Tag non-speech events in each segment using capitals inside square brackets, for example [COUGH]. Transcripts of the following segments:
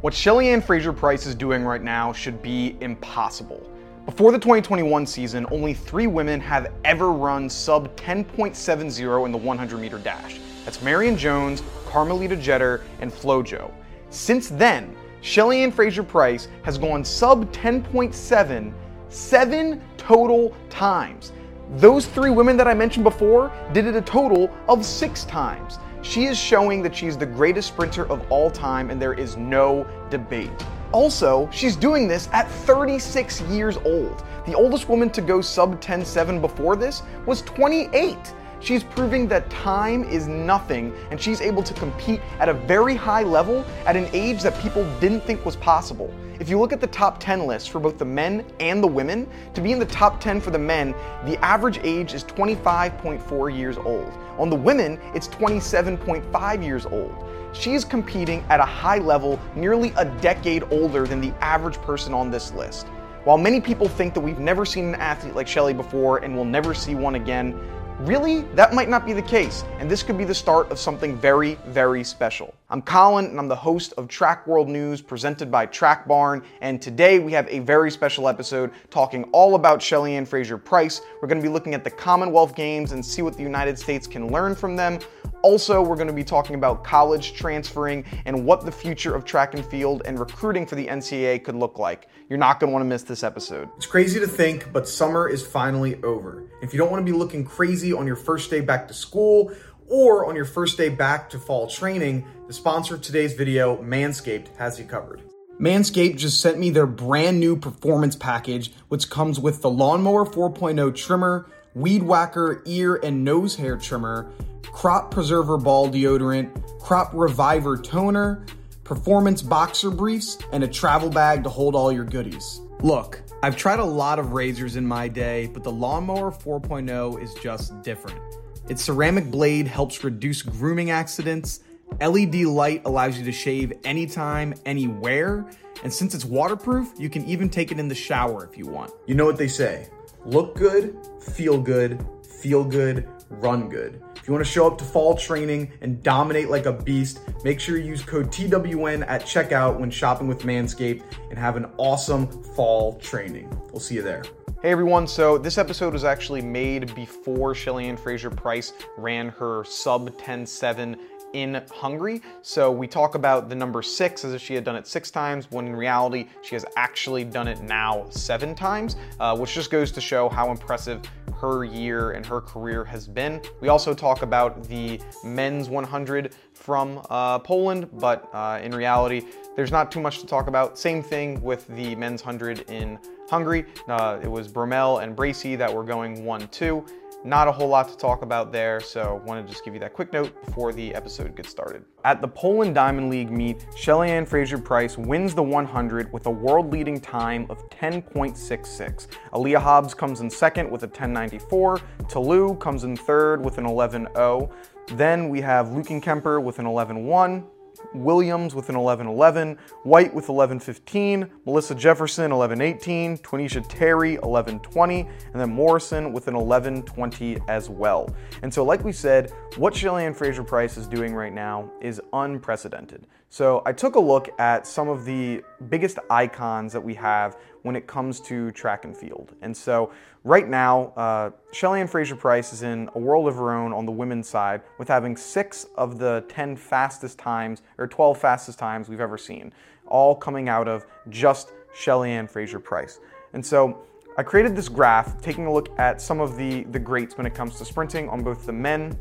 What Shelly-Ann Fraser-Pryce is doing right now should be impossible. Before the 2021 season, only three women have ever run sub 10.70 in the 100 meter dash. That's Marion Jones, Carmelita Jeter, and FloJo. Since then, Shelly-Ann Fraser-Pryce has gone sub 10.7 seven total times. Those three women that I mentioned before did it a total of six times. She is showing that she's the greatest sprinter of all time, and there is no debate. Also, she's doing this at 36 years old. The oldest woman to go sub 10.7 before this was 28. She's proving that time is nothing and she's able to compete at a very high level at an age that people didn't think was possible. If you look at the top 10 list for both the men and the women, to be in the top 10 for the men, the average age is 25.4 years old. On the women, it's 27.5 years old. She is competing at a high level, nearly a decade older than the average person on this list. While many people think that we've never seen an athlete like Shelly before and will never see one again, Really, that might not be the case, and this could be the start of something very, very special. I'm Colin, and I'm the host of Track World News presented by Track Barn, and today we have a very special episode talking all about Shelly-Ann Fraser-Pryce. We're going to be looking at the Commonwealth Games and see what the United States can learn from them. Also, we're going to be talking about college transferring and what the future of track and field and recruiting for the NCAA could look like. You're not going to want to miss this episode. It's crazy to think, but summer is finally over. If you don't want to be looking crazy on your first day back to school or on your first day back to fall training, the sponsor of today's video, Manscaped, has you covered. Manscaped just sent me their brand new performance package, which comes with the Lawnmower 4.0 trimmer, Weed Whacker ear and nose hair trimmer, Crop Preserver Ball Deodorant, Crop Reviver Toner, Performance Boxer Briefs, and a travel bag to hold all your goodies. Look, I've tried a lot of razors in my day, but the Lawnmower 4.0 is just different. Its ceramic blade helps reduce grooming accidents, LED light allows you to shave anytime, anywhere, and since it's waterproof, you can even take it in the shower if you want. You know what they say look good, feel good, feel good, run good. You want to show up to fall training and dominate like a beast, make sure you use code TWN at checkout when shopping with Manscaped and have an awesome fall training. We'll see you there. Hey everyone, so this episode was actually made before Shelly-Ann Fraser-Pryce ran her sub 10.7 in Hungary. So we talk about the number six as if she had done it six times, when in reality, she has actually done it now seven times, uh, which just goes to show how impressive her year and her career has been. We also talk about the men's 100 from uh, Poland, but uh, in reality, there's not too much to talk about. Same thing with the men's 100 in Hungary. Uh, it was Bromell and Bracy that were going 1-2. Not a whole lot to talk about there, so wanted to just give you that quick note before the episode gets started. At the Poland Diamond League meet, Shelly-Ann Fraser-Pryce wins the 100 with a world-leading time of 10.66. Aleia Hobbs comes in second with a 10.94. Ta Lou comes in third with an 11.0. Then we have Lückenkemper with an 11.1. Williams with an 11-11, White with 11-15, Melissa Jefferson 11-18, Twanisha Terry 11-20, and then Morrison with an 11-20 as well. And so like we said, what Shelly-Ann Fraser-Pryce is doing right now is unprecedented. So I took a look at some of the biggest icons that we have when it comes to track and field. And so right now, uh, Shelly-Ann Fraser-Pryce is in a world of her own on the women's side with having six of the 10 fastest times, or 12 fastest times we've ever seen, all coming out of just Shelly-Ann Fraser-Pryce. And so I created this graph taking a look at some of the, the greats when it comes to sprinting on both the men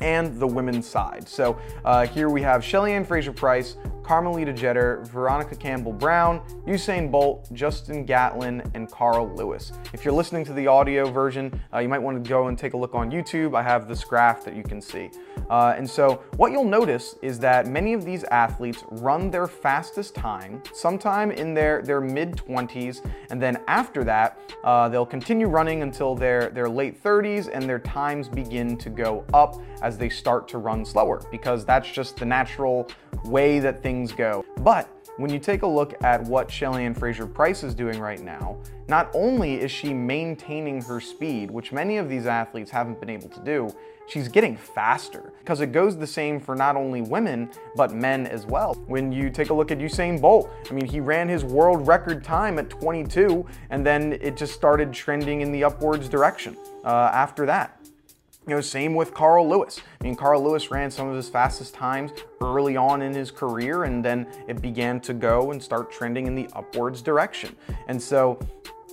and the women's side. So uh, here we have Shelly-Ann Fraser-Pryce, Carmelita Jeter, Veronica Campbell Brown, Usain Bolt, Justin Gatlin, and Carl Lewis. If you're listening to the audio version, uh, you might want to go and take a look on YouTube. I have this graph that you can see. Uh, and so what you'll notice is that many of these athletes run their fastest time sometime in their, their mid 20s, and then after that, uh, they'll continue running until their, their late 30s and their times begin to go up as they start to run slower because that's just the natural way that things go. But when you take a look at what Shelly-Ann Fraser-Pryce is doing right now, not only is she maintaining her speed, which many of these athletes haven't been able to do, she's getting faster because it goes the same for not only women, but men as well. When you take a look at Usain Bolt, I mean, he ran his world record time at 22, and then it just started trending in the upwards direction uh, after that. You know, same with Carl Lewis. I mean, Carl Lewis ran some of his fastest times early on in his career, and then it began to go and start trending in the upwards direction. And so,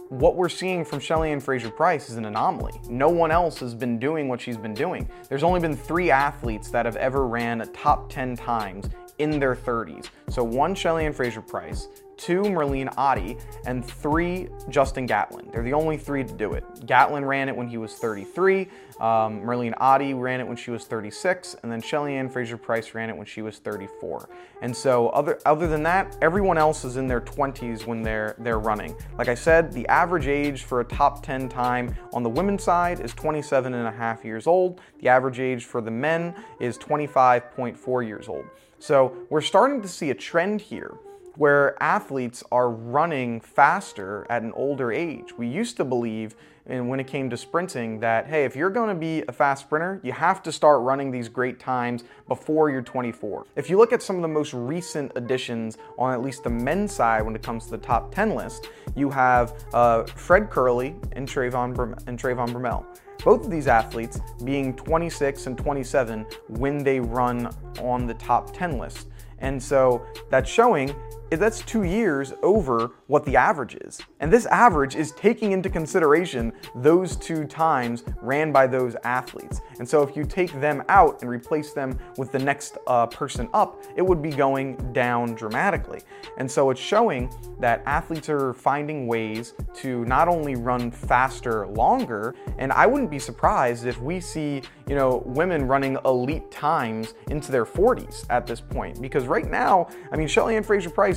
what we're seeing from Shelly-Ann Fraser-Pryce is an anomaly. No one else has been doing what she's been doing. There's only been three athletes that have ever ran a top 10 times in their 30s. So one Shelly-Ann Fraser-Pryce, two Merlene Ottey, and three Justin Gatlin. They're the only three to do it. Gatlin ran it when he was 33, um, Merlene Ottey ran it when she was 36, and then Shelly-Ann Fraser-Pryce ran it when she was 34. And so other other than that, everyone else is in their 20s when they're they're running. Like I said, the average age for a top 10 time on the women's side is 27 and a half years old. The average age for the men is 25.4 years old. So we're starting to see a trend here where athletes are running faster at an older age. We used to believe and when it came to sprinting that hey if you're going to be a fast sprinter you have to start running these great times before you're 24 if you look at some of the most recent additions on at least the men's side when it comes to the top 10 list you have uh, fred kerley and trayvon, Bur- and trayvon bromell both of these athletes being 26 and 27 when they run on the top 10 list. And so that's showing that's two years over what the average is. And this average is taking into consideration those two times ran by those athletes. And so if you take them out and replace them with the next uh, person up, it would be going down dramatically. And so it's showing that athletes are finding ways to not only run faster longer, and I wouldn't be surprised if we see, you know, women running elite times into their 40s at this point. Because right now, I mean, Shelly-Ann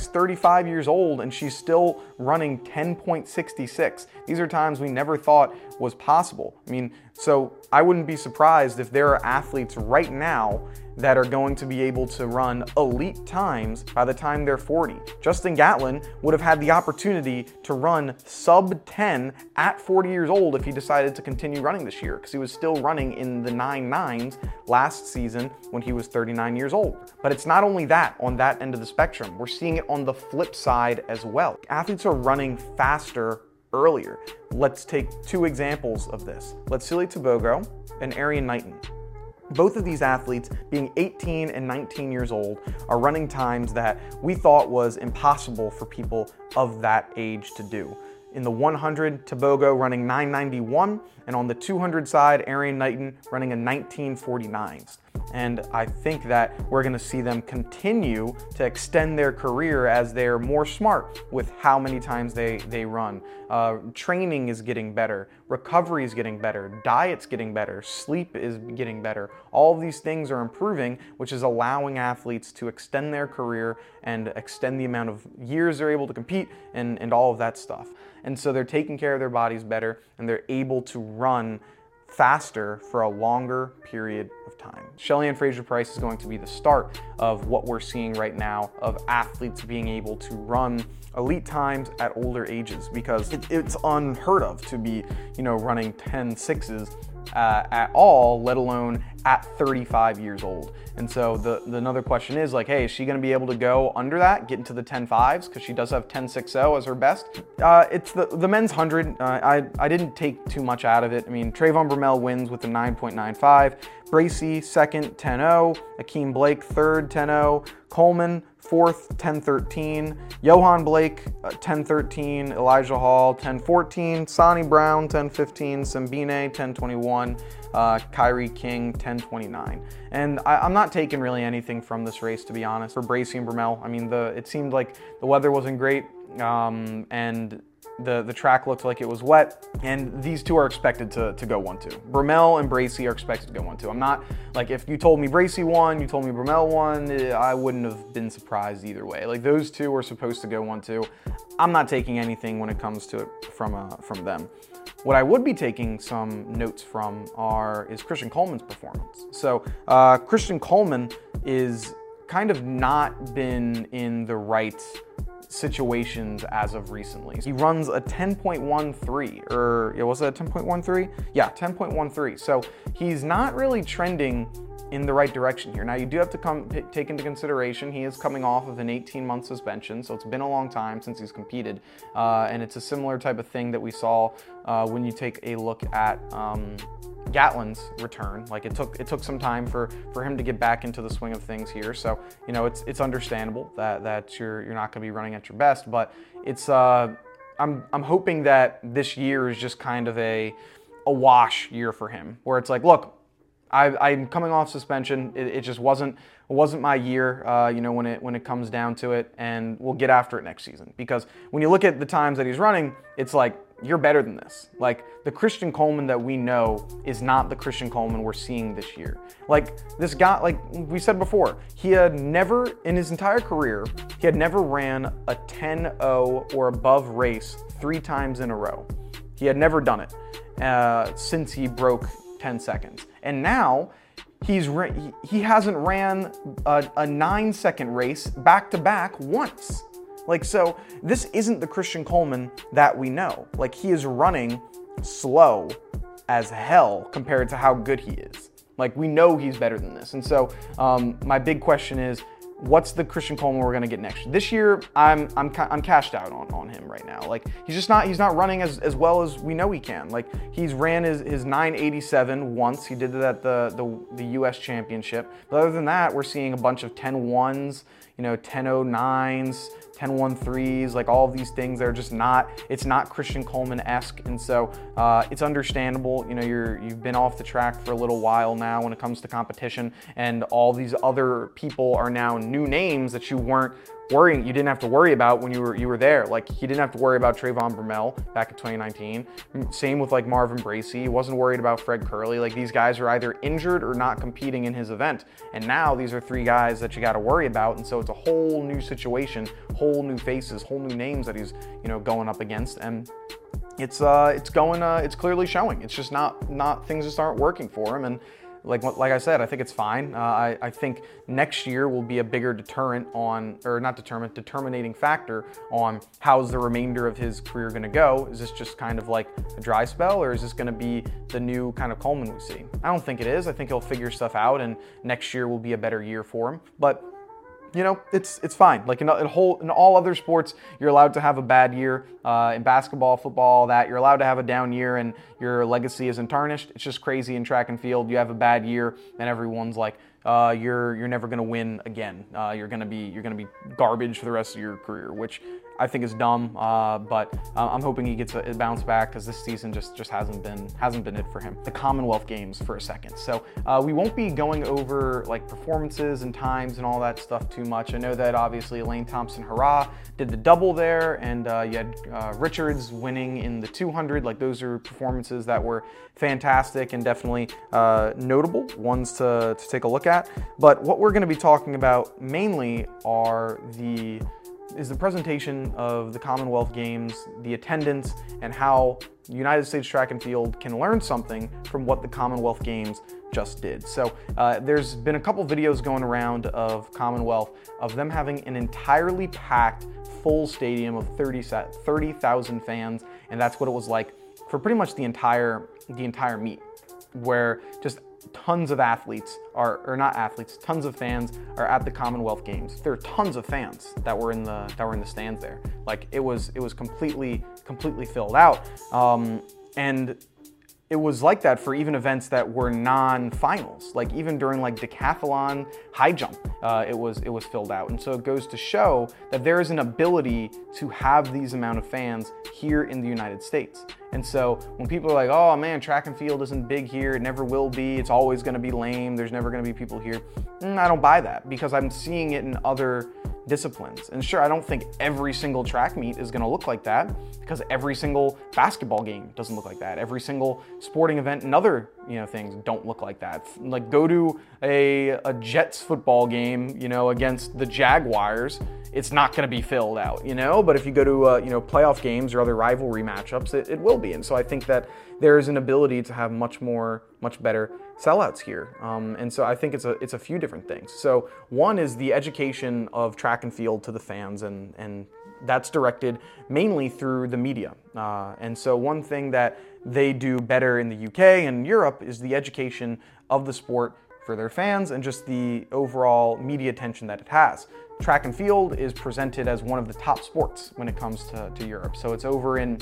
Fraser-Pryce 35 years old and she's still running 10.66. These are times we never thought was possible. I mean, so I wouldn't be surprised if there are athletes right now that are going to be able to run elite times by the time they're 40. Justin Gatlin would have had the opportunity to run sub 10 at 40 years old if he decided to continue running this year because he was still running in the nine nines last season when he was 39 years old. But it's not only that on that end of the spectrum, we're seeing it on the flip side as well. Athletes are running faster earlier. Let's take two examples of this. Let's Letsile Tebogo and Erriyon Knighton. Both of these athletes, being 18 and 19 years old, are running times that we thought was impossible for people of that age to do. In the 100, Tebogo running 991, and on the 200 side, Erriyon Knighton running a 1949. And I think that we're going to see them continue to extend their career as they're more smart with how many times they, they run. Uh, training is getting better, recovery is getting better, diet's getting better, sleep is getting better. All of these things are improving, which is allowing athletes to extend their career and extend the amount of years they're able to compete and, and all of that stuff. And so they're taking care of their bodies better and they're able to run faster for a longer period time. Shelly-Ann Fraser-Pryce is going to be the start of what we're seeing right now of athletes being able to run elite times at older ages because it, it's unheard of to be, you know, running 10 sixes uh, at all, let alone at 35 years old. And so the, the another question is like, hey, is she going to be able to go under that, get into the 10 fives because she does have 10.60 as her best? Uh, it's the the men's 100. Uh, I I didn't take too much out of it. I mean, Trayvon Bromell wins with a 9.95. Bracy second 10-0. Akeem Blake third 10-0. Coleman fourth 10-13. Yohan Blake 10-13. Uh, Elijah Hall 10-14. Sani Brown 10-15. Simbine 10-21 uh, Kyree King 1029. And I, am not taking really anything from this race, to be honest. For Bracy and Bromell, I mean, the it seemed like the weather wasn't great, um, and the, the track looked like it was wet, and these two are expected to, to go 1 2. Bromell and Bracy are expected to go 1 2. I'm not, like, if you told me Bracy won, you told me Bromell won, I wouldn't have been surprised either way. Like, those two are supposed to go 1 2. I'm not taking anything when it comes to it from, uh, from them. What I would be taking some notes from are is Christian Coleman's performance. So uh, Christian Coleman is kind of not been in the right situations as of recently. He runs a 10.13, or was it a 10.13? Yeah, 10.13. So he's not really trending in the right direction here. Now you do have to come take into consideration he is coming off of an 18-month suspension, so it's been a long time since he's competed, uh, and it's a similar type of thing that we saw uh, when you take a look at. Um, Gatlin's return. Like it took it took some time for for him to get back into the swing of things here. So you know it's it's understandable that that you're you're not going to be running at your best, but it's uh I'm I'm hoping that this year is just kind of a a wash year for him, where it's like, look, I, am coming off suspension. It, it, just wasn't wasn't my year, uh, you know, when it when it comes down to it, and we'll get after it next season. Because when you look at the times that he's running, it's like you're better than this. Like the Christian Coleman that we know is not the Christian Coleman we're seeing this year. Like this guy, like we said before, he had never in his entire career, he had never ran a 10-0 or above race three times in a row. He had never done it uh, since he broke 10 seconds. And now he's he hasn't ran a, a nine second race back to back once. Like, so this isn't the Christian Coleman that we know. Like, he is running slow as hell compared to how good he is. Like, we know he's better than this. And so, um, my big question is what's the Christian Coleman we're to get next? This year, I'm I'm I'm cashed out on, on him right now. Like he's just not he's not running as, as well as we know he can. Like he's ran his, his 987 once. He did that at the, the the U.S. Championship. But other than that, we're seeing a bunch of 10 ones, you know, 1009s, 10-1-3s, like all of these things. They're just not, it's not Christian Coleman-esque. And so uh, it's understandable. You know, you're, you've been off the track for a little while now when it comes to competition and all these other people are now new names that you weren't worrying you didn't have to worry about when you were you were there. Like he didn't have to worry about Trayvon Bromell back in 2019. Same with like Marvin Bracy. He wasn't worried about Fred Kerley. Like these guys are either injured or not competing in his event. And now these are three guys that you got to worry about. And so it's a whole new situation, whole new faces, whole new names that he's you know going up against. And it's uh it's going uh it's clearly showing. It's just not not things just aren't working for him. And like like I said, I think it's fine. Uh, I, I think next year will be a bigger deterrent on, or not deterrent, determining factor on how's the remainder of his career going to go. Is this just kind of like a dry spell, or is this going to be the new kind of Coleman we see? I don't think it is. I think he'll figure stuff out, and next year will be a better year for him. But you know, it's it's fine. Like in, in, whole, in all other sports, you're allowed to have a bad year. Uh, in basketball, football, that you're allowed to have a down year and your legacy isn't tarnished. It's just crazy in track and field. You have a bad year and everyone's like, uh, you're you're never to win again. Uh, you're to be you're to be garbage for the rest of your career, which I think is dumb, uh, but uh, I'm hoping he gets a, bounce back because this season just just hasn't been hasn't been it for him. The Commonwealth Games for a second. So uh, we won't be going over like performances and times and all that stuff too much. I know that obviously Elaine Thompson Herah did the double there, and uh, you had uh, Richards winning in the 200. Like those are performances that were fantastic and definitely uh, notable ones to, to take a look at. But what we're going to be talking about mainly are the is the presentation of the Commonwealth Games, the attendance, and how United States track and field can learn something from what the Commonwealth Games just did. So uh, there's been a couple videos going around of Commonwealth of them having an entirely packed full stadium of 30,000 30, fans, and that's what it was like for pretty much the entire the entire meet, where just tons of athletes are, or not athletes, tons of fans are at the Commonwealth Games. There are tons of fans that were in the that were in the stands there. Like it was it was completely completely filled out. Um, and it was like that for even events that were non-finals. Like even during like decathlon, high jump, uh, it was it was filled out. And so it goes to show that there is an ability to have these amount of fans here in the United States. And so when people are like, "Oh man, track and field isn't big here. It never will be. It's always going to be lame. There's never going to be people here." Mm, I don't buy that because I'm seeing it in other disciplines. And sure, I don't think every single track meet is going to look like that because every single basketball game doesn't look like that. Every single sporting event and other, you know, things don't look like that. Like go to a, a Jets football game, you know, against the Jaguars, it's not going to be filled out, you know, but if you go to, uh, you know, playoff games or other rivalry matchups, it, it will be. And so I think that there is an ability to have much more much better sellouts here. Um, and so I think it's a it's a few different things. So one is the education of track and field to the fans, and and that's directed mainly through the media. Uh, and so one thing that they do better in the UK and Europe is the education of the sport for their fans and just the overall media attention that it has. Track and field is presented as one of the top sports when it comes to, to Europe. So it's over in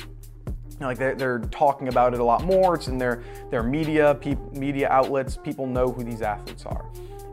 like they're, they're talking about it a lot more. It's in their their media media outlets. People know who these athletes are.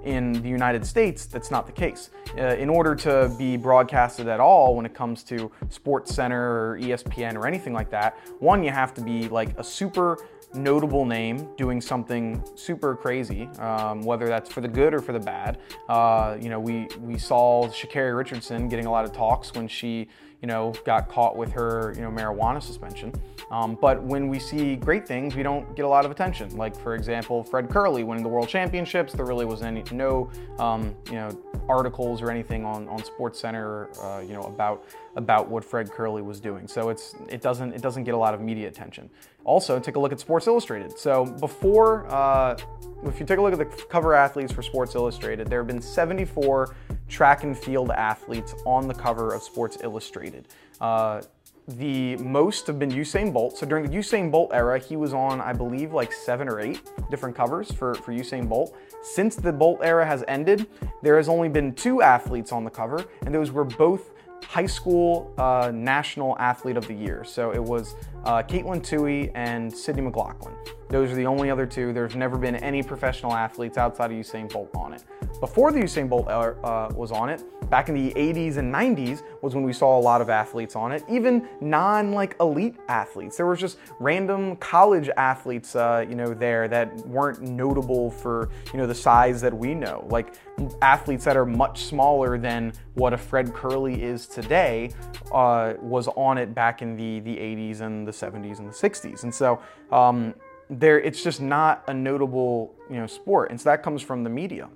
In the United States, that's not the case. Uh, in order to be broadcasted at all when it comes to Sports Center or ESPN or anything like that, one you have to be like a super notable name doing something super crazy, um, whether that's for the good or for the bad. Uh, you know, we we saw Sha'Carri Richardson getting a lot of talks when she you know, got caught with her, you know, marijuana suspension. Um, but when we see great things, we don't get a lot of attention. Like, for example, Fred Kerley winning the World Championships. There really was any no, um, you know, articles or anything on, on Sports Center, uh, you know, about about what Fred Kerley was doing. So it's it doesn't it doesn't get a lot of media attention. Also, take a look at Sports Illustrated. So before, uh, if you take a look at the cover athletes for Sports Illustrated, there have been 74 track and field athletes on the cover of Sports Illustrated. Uh, the most have been Usain Bolt. So during the Usain Bolt era, he was on, I believe, like seven or eight different covers for, for Usain Bolt. Since the Bolt era has ended, there has only been two athletes on the cover, and those were both high school uh, national athlete of the year. So it was uh, Katelyn Tuohy and Sydney McLaughlin. Those are the only other two. There's never been any professional athletes outside of Usain Bolt on it. Before the Usain Bolt uh, uh was on it, back in the 80s and 90s was when we saw a lot of athletes on it, even non like elite athletes. There was just random college athletes, uh, you know, there that weren't notable for you know the size that we know, like athletes that are much smaller than what a Fred Kerley is today uh, was on it back in the the 80s and the 70s and the 60s, and so. Um, there it's just not a notable you know sport and so that comes from the media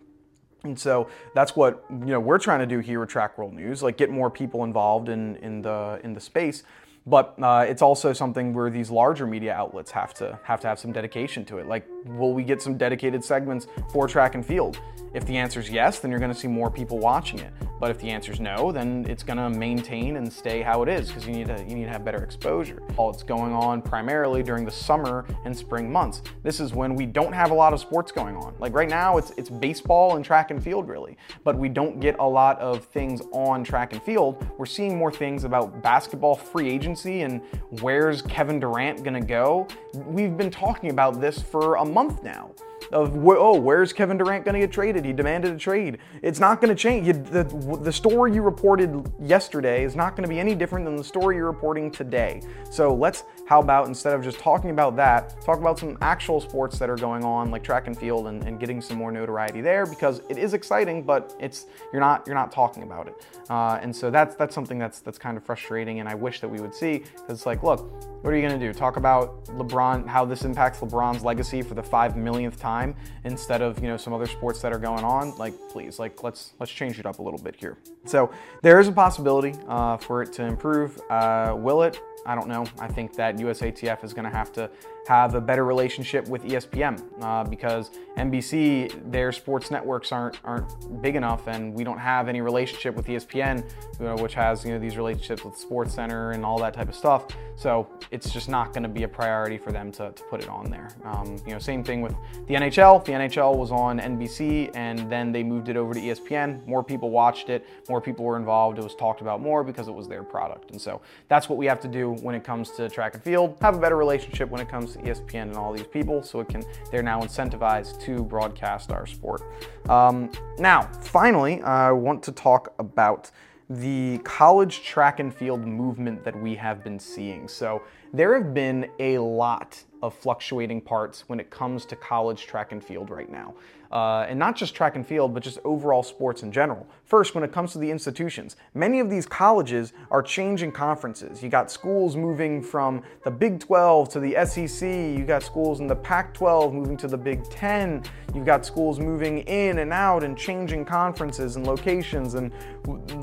and so that's what you know we're trying to do here at track world news like get more people involved in in the in the space but uh, it's also something where these larger media outlets have to have to have some dedication to it. Like, will we get some dedicated segments for track and field? If the answer is yes, then you're going to see more people watching it. But if the answer is no, then it's going to maintain and stay how it is because you need to you need to have better exposure. All it's going on primarily during the summer and spring months. This is when we don't have a lot of sports going on. Like right now, it's it's baseball and track and field really, but we don't get a lot of things on track and field. We're seeing more things about basketball free agency and where's Kevin Durant gonna go? We've been talking about this for a month now of oh, where's Kevin Durant going to get traded? He demanded a trade. It's not going to change. You, the, the story you reported yesterday is not going to be any different than the story you're reporting today. So let's, how about instead of just talking about that, talk about some actual sports that are going on, like track and field, and, and getting some more notoriety there because it is exciting, but it's you're not you're not talking about it. Uh, and so that's that's something that's that's kind of frustrating, and I wish that we would see it's like, look, what are you going to do? Talk about LeBron, how this impacts LeBron's legacy for the five millionth time instead of you know some other sports that are going on? Like, please, like let's let's change it up a little bit here. So there is a possibility uh, for it to improve. Uh, will it? I don't know. I think that USATF is going to have to have a better relationship with ESPN uh, because NBC, their sports networks aren't aren't big enough, and we don't have any relationship with ESPN, you know, which has you know these relationships with Sports Center and all that type of stuff. So it's just not going to be a priority for them to, to put it on there. Um, you know, same thing with the NHL. The NHL was on NBC, and then they moved it over to ESPN. More people watched it, more people were involved. It was talked about more because it was their product, and so that's what we have to do when it comes to track and field. Have a better relationship when it comes to ESPN and all these people, so it can they're now incentivized to broadcast our sport. Um, now, finally, I want to talk about the college track and field movement that we have been seeing. So there have been a lot of fluctuating parts when it comes to college track and field right now. Uh, and not just track and field, but just overall sports in general. First, when it comes to the institutions, many of these colleges are changing conferences. You got schools moving from the Big 12 to the SEC, you got schools in the Pac 12 moving to the Big 10, you've got schools moving in and out and changing conferences and locations. And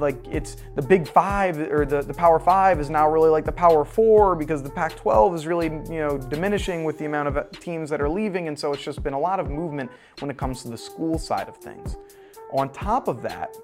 like it's the Big Five or the, the Power Five is now really like the Power Four because the Pac 12 is really, you know, diminishing with the amount of teams that are leaving. And so it's just been a lot of movement when it comes to the school side of things. On top of that,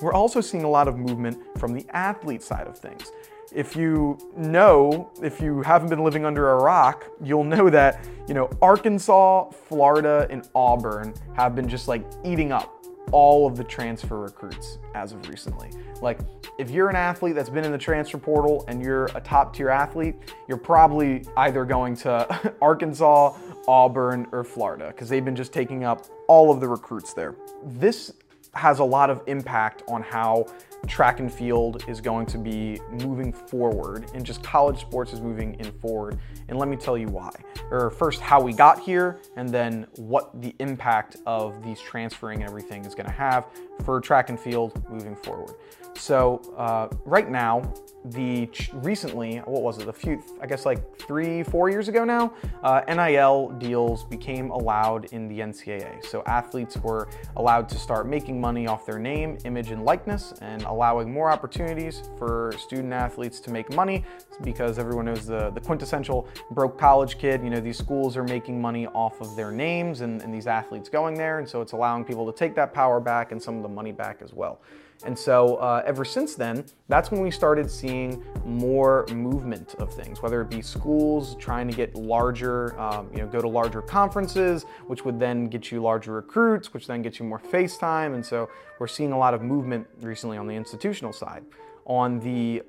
we're also seeing a lot of movement from the athlete side of things. If you know, if you haven't been living under a rock, you'll know that, you know, Arkansas, Florida, and Auburn have been just like eating up all of the transfer recruits as of recently. Like, if you're an athlete that's been in the transfer portal and you're a top tier athlete, you're probably either going to [LAUGHS] Arkansas, Auburn, or Florida because they've been just taking up all of the recruits there. This has a lot of impact on how track and field is going to be moving forward and just college sports is moving in forward. And let me tell you why. Or first, how we got here, and then what the impact of these transferring and everything is going to have for track and field moving forward. So uh, right now, the recently, what was it? A few, I guess, like three, four years ago now, uh, NIL deals became allowed in the NCAA. So athletes were allowed to start making money off their name, image, and likeness, and allowing more opportunities for student athletes to make money. Because everyone knows the the quintessential broke college kid. You know, these schools are making money off of their names and, and these athletes going there, and so it's allowing people to take that power back and some of the money back as well. And so uh, ever since then, that's when we started seeing more movement of things, whether it be schools trying to get larger, um, you know, go to larger conferences, which would then get you larger recruits, which then gets you more face time. And so we're seeing a lot of movement recently on the institutional side. On the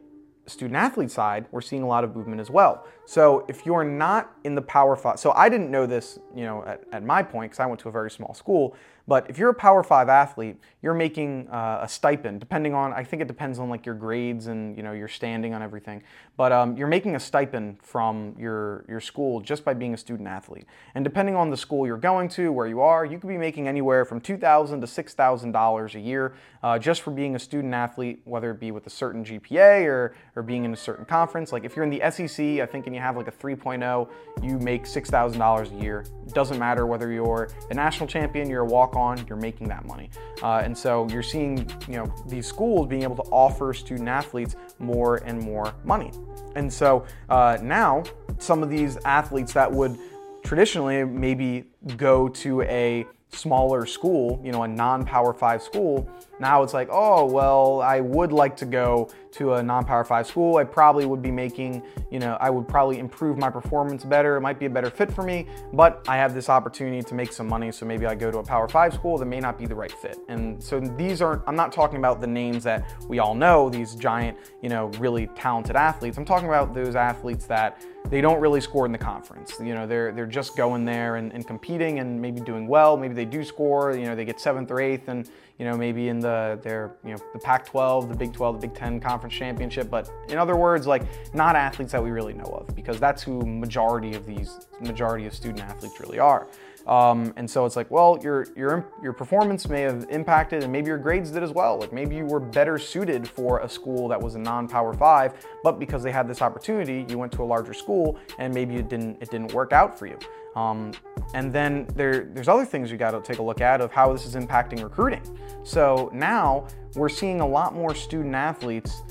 student athlete side, we're seeing a lot of movement as well. So if you're not in the Power Five, so I didn't know this, you know, at, at my point because I went to a very small school. But if you're a Power Five athlete, you're making uh, a stipend, depending on, I think it depends on like your grades and you know your standing on everything. But um, you're making a stipend from your your school just by being a student athlete. And depending on the school you're going to, where you are, you could be making anywhere from two thousand to six thousand dollars a year uh, just for being a student athlete, whether it be with a certain GPA or or being in a certain conference. Like if you're in the SEC, I think, and you have like a 3.0, you make six thousand dollars a year. It doesn't matter whether you're a national champion, you're a walk on, you're making that money. Uh, and so you're seeing, you know, these schools being able to offer student athletes more and more money. And so uh, now some of these athletes that would traditionally maybe go to a smaller school, you know, a non-power five school, now it's like, oh, well, I would like to go to a non-power five school. I probably would be making, you know, I would probably improve my performance better. It might be a better fit for me, but I have this opportunity to make some money. So maybe I go to a power five school that may not be the right fit. And so these aren't, I'm not talking about the names that we all know, these giant, you know, really talented athletes. I'm talking about those athletes that they don't really score in the conference. You know, they're they're just going there and, and competing and maybe doing well. Maybe they do score, you know, they get seventh or eighth and you know, maybe in the their, you know, the Pac-12, the Big 12, the Big 10 conference championship, but in other words, like not athletes that we really know of because that's who majority of these majority of student athletes really are. Um, and so it's like, well, your your your performance may have impacted, and maybe your grades did as well. Like maybe you were better suited for a school that was a non-power five, but because they had this opportunity, you went to a larger school, and maybe it didn't it didn't work out for you. Um, and then there, there's other things you got to take a look at of how this is impacting recruiting. So now we're seeing a lot more student athletes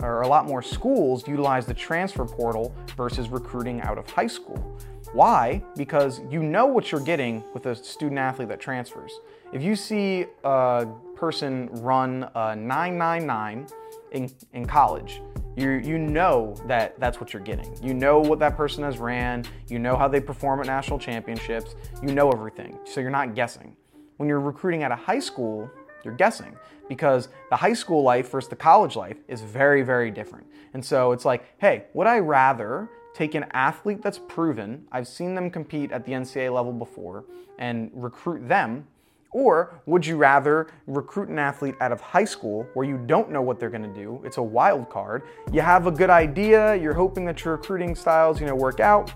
or a lot more schools utilize the transfer portal versus recruiting out of high school. Why? Because you know what you're getting with a student athlete that transfers. If you see a person run a 999 in, in college, you, you know that that's what you're getting. You know what that person has ran, you know how they perform at national championships, you know everything. So you're not guessing. When you're recruiting at a high school, you're guessing because the high school life versus the college life is very, very different. And so it's like, hey, would I rather take an athlete that's proven, I've seen them compete at the NCAA level before, and recruit them or would you rather recruit an athlete out of high school where you don't know what they're to do? It's a wild card. You have a good idea, you're hoping that your recruiting styles, you know, work out,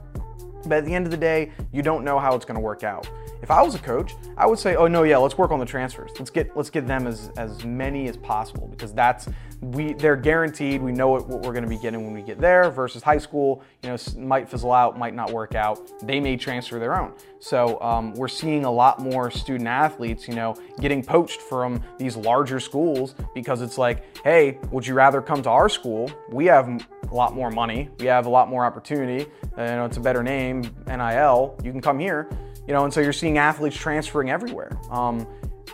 But at the end of the day, you don't know how it's to work out. If I was a coach, I would say, "Oh no, yeah, let's work on the transfers. Let's get let's get them as as many as possible because that's we they're guaranteed. We know what, what we're going to be getting when we get there. Versus high school, you know, might fizzle out, might not work out. They may transfer their own. So um, we're seeing a lot more student athletes, you know, getting poached from these larger schools because it's like, hey, would you rather come to our school? We have a lot more money. We have a lot more opportunity. Uh, you know, it's a better name, NIL. You can come here you know, and so you're seeing athletes transferring everywhere. Um,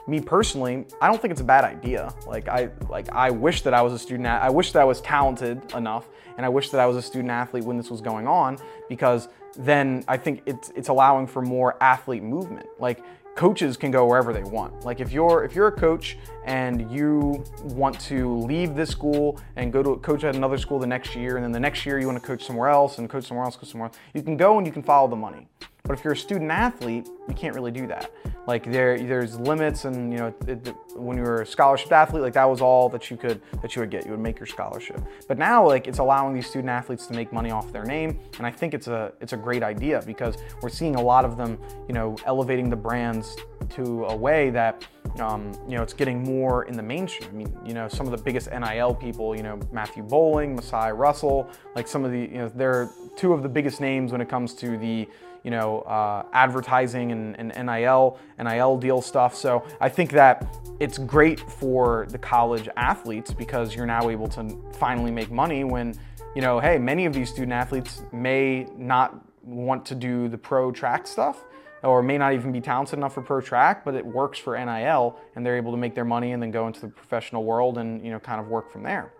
me personally, I don't think it's a bad idea. Like I like I wish that I was a student. I wish that I was talented enough, and I wish that I was a student athlete when this was going on because then I think it's it's allowing for more athlete movement. Like coaches can go wherever they want. Like if you're if you're a coach and you want to leave this school and go to coach at another school the next year, and then the next year you want to coach somewhere else and coach somewhere else, coach somewhere else, you can go and you can follow the money. But if you're a student athlete, you can't really do that. Like there, there's limits, and you know, it, it, when you were a scholarship athlete, like that was all that you could that you would get. You would make your scholarship. But now, like it's allowing these student athletes to make money off their name, and I think it's a it's a great idea because we're seeing a lot of them, you know, elevating the brands to a way that um, you know, it's getting more in the mainstream. I mean, you know, some of the biggest NIL people, you know, Matthew Boling, Masai Russell, like some of the, you know, they're two of the biggest names when it comes to the, you know, uh, advertising and, and NIL, NIL deal stuff. So I think that it's great for the college athletes because you're now able to finally make money when, you know, hey, many of these student athletes may not want to do the pro track stuff or may not even be talented enough for pro track, but it works for NIL and they're able to make their money and then go into the professional world and you know kind of work from there.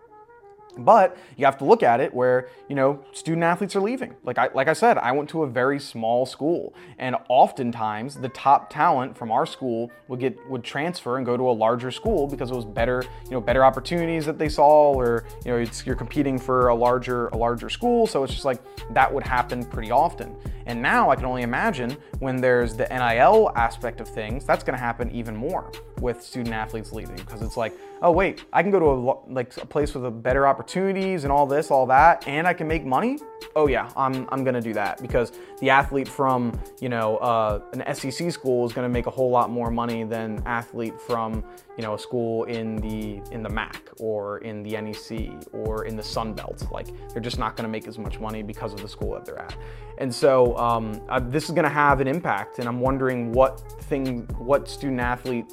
But you have to look at it where, you know, student athletes are leaving. Like I, like I said, I went to a very small school and oftentimes the top talent from our school would get, would transfer and go to a larger school because it was better, you know, better opportunities that they saw or, you know, you're competing for a larger, a larger school. So it's just like that would happen pretty often. And now I can only imagine when there's the NIL aspect of things, that's going to happen even more with student athletes leaving because it's like, oh wait, I can go to a like a place with a better opportunities and all this, all that, and I can make money. Oh yeah, I'm I'm gonna do that because the athlete from you know uh, an SEC school is gonna make a whole lot more money than athlete from you know a school in the in the MAC or in the NEC or in the Sun Belt. Like they're just not gonna make as much money because of the school that they're at. And so um, this is gonna have an impact, and I'm wondering what thing, what student athlete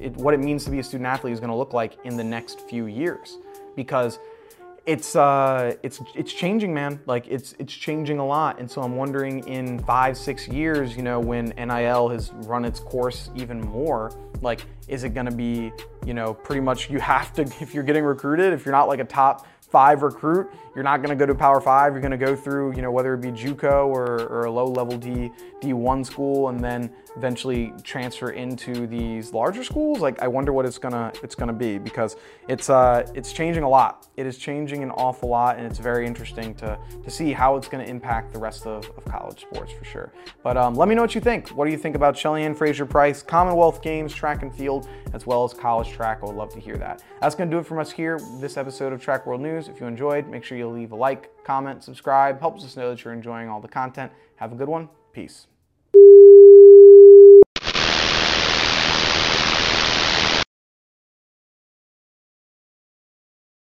it, what it means to be a student athlete is going to look like in the next few years because it's uh, it's it's changing, man. Like it's it's changing a lot, and so I'm wondering in five six years, you know, when NIL has run its course even more, like is it going to be, you know, pretty much you have to [LAUGHS] if you're getting recruited, if you're not like a top five recruit, you're not going to go to Power Five. You're going to go through, you know, whether it be JUCO or, or a low level D D1 school, and then eventually transfer into these larger schools. Like, I wonder what it's gonna it's gonna be because it's uh it's changing a lot. It is changing an awful lot, and it's very interesting to to see how it's going to impact the rest of, of college sports for sure. But um, let me know what you think. What do you think about Shelly-Ann Fraser-Pryce, Commonwealth Games, track and field, as well as college track? I would love to hear that. That's going to do it from us here. This episode of Track World News reviews. If you enjoyed, make sure you leave a like, comment, subscribe. Helps us know that you're enjoying all the content. Have a good one. Peace.